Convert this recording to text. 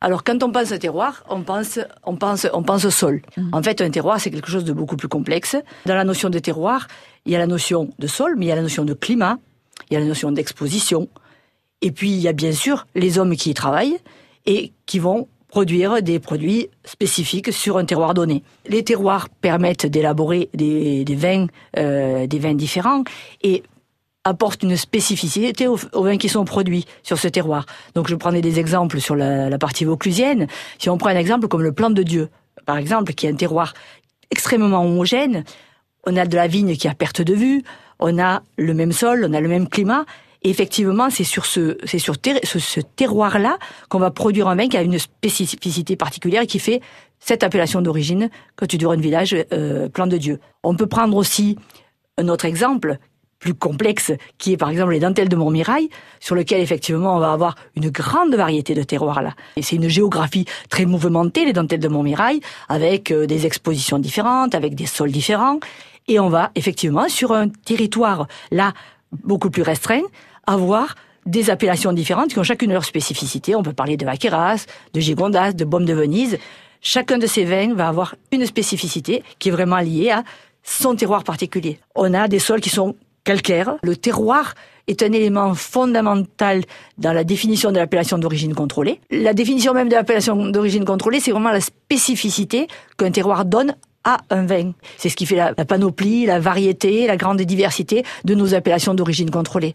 Alors, quand on pense terroir, on pense, on pense, on pense sol. Mhm. En fait, un terroir, c'est quelque chose de beaucoup plus complexe. Dans la notion de terroir, il y a la notion de sol, mais il y a la notion de climat, il y a la notion d'exposition. Et puis, il y a bien sûr les hommes qui y travaillent et qui vont produire des produits spécifiques sur un terroir donné. Les terroirs permettent d'élaborer des, des vins, euh, des vins différents et apportent une spécificité aux, vins qui sont produits sur ce terroir. Donc je prenais des exemples sur la, partie vauclusienne. Si on prend un exemple comme le plan de Dieu, par exemple, qui est un terroir extrêmement homogène, on a de la vigne qui a perte de vue, on a le même sol, on a le même climat, et effectivement, c'est sur ce, c'est sur ce, terroir-là qu'on va produire un vin qui a une spécificité particulière et qui fait cette appellation d'origine quand tu un village euh, plan de Dieu. On peut prendre aussi un autre exemple plus complexe, qui est par exemple les dentelles de Montmirail, sur lequel effectivement on va avoir une grande variété de terroirs là. Et c'est une géographie très mouvementée, les dentelles de Montmirail, avec euh, des expositions différentes, avec des sols différents, et on va effectivement sur un territoire là beaucoup plus restreint avoir des appellations différentes qui ont chacune leur spécificité. On peut parler de Vaqueras, de Gigondas, de Baume de Venise. Chacun de ces vins va avoir une spécificité qui est vraiment liée à son terroir particulier. On a des sols qui sont calcaires. Le terroir est un élément fondamental dans la définition de l'appellation d'origine contrôlée. La définition même de l'appellation d'origine contrôlée, c'est vraiment la spécificité qu'un terroir donne à un vin. C'est ce qui fait la, la, panoplie, la variété, la grande diversité de nos appellations d'origine contrôlée.